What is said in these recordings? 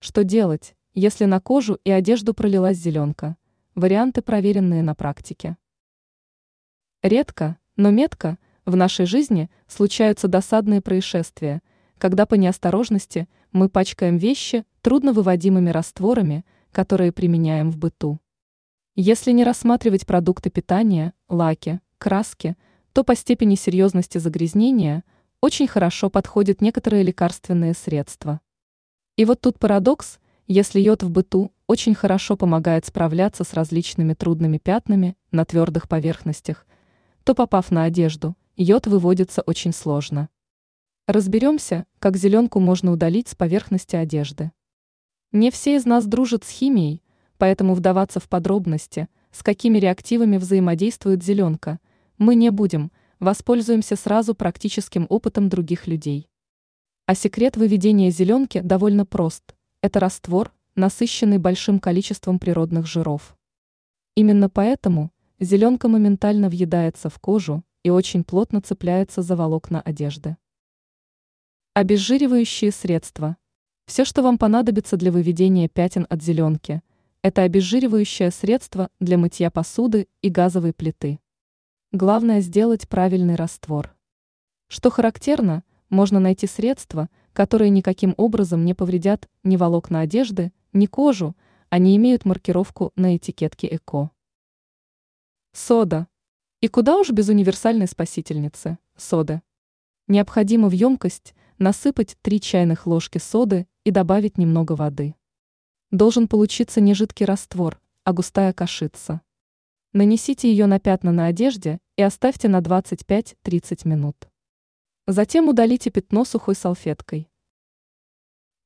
Что делать, если на кожу и одежду пролилась зеленка? Варианты, проверенные на практике. Редко, но метко в нашей жизни случаются досадные происшествия, когда по неосторожности мы пачкаем вещи трудновыводимыми растворами, которые применяем в быту. Если не рассматривать продукты питания, лаки, краски, то по степени серьезности загрязнения очень хорошо подходят некоторые лекарственные средства. И вот тут парадокс, если йод в быту очень хорошо помогает справляться с различными трудными пятнами на твердых поверхностях, то попав на одежду, йод выводится очень сложно. Разберемся, как зеленку можно удалить с поверхности одежды. Не все из нас дружат с химией, поэтому вдаваться в подробности, с какими реактивами взаимодействует зеленка, мы не будем, воспользуемся сразу практическим опытом других людей. А секрет выведения зеленки довольно прост. Это раствор, насыщенный большим количеством природных жиров. Именно поэтому зеленка моментально въедается в кожу и очень плотно цепляется за волокна одежды. Обезжиривающие средства. Все, что вам понадобится для выведения пятен от зеленки, это обезжиривающее средство для мытья посуды и газовой плиты. Главное сделать правильный раствор. Что характерно, можно найти средства, которые никаким образом не повредят ни волокна одежды, ни кожу, они имеют маркировку на этикетке ЭКО. Сода. И куда уж без универсальной спасительницы – соды. Необходимо в емкость насыпать 3 чайных ложки соды и добавить немного воды. Должен получиться не жидкий раствор, а густая кашица. Нанесите ее на пятна на одежде и оставьте на 25-30 минут. Затем удалите пятно сухой салфеткой.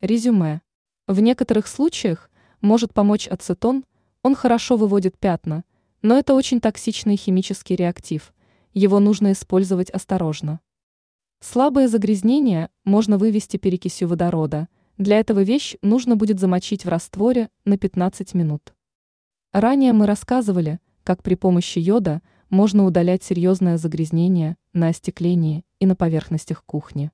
Резюме. В некоторых случаях может помочь ацетон, он хорошо выводит пятна, но это очень токсичный химический реактив, его нужно использовать осторожно. Слабые загрязнения можно вывести перекисью водорода, для этого вещь нужно будет замочить в растворе на 15 минут. Ранее мы рассказывали, как при помощи йода можно удалять серьезное загрязнение на остеклении и на поверхностях кухни.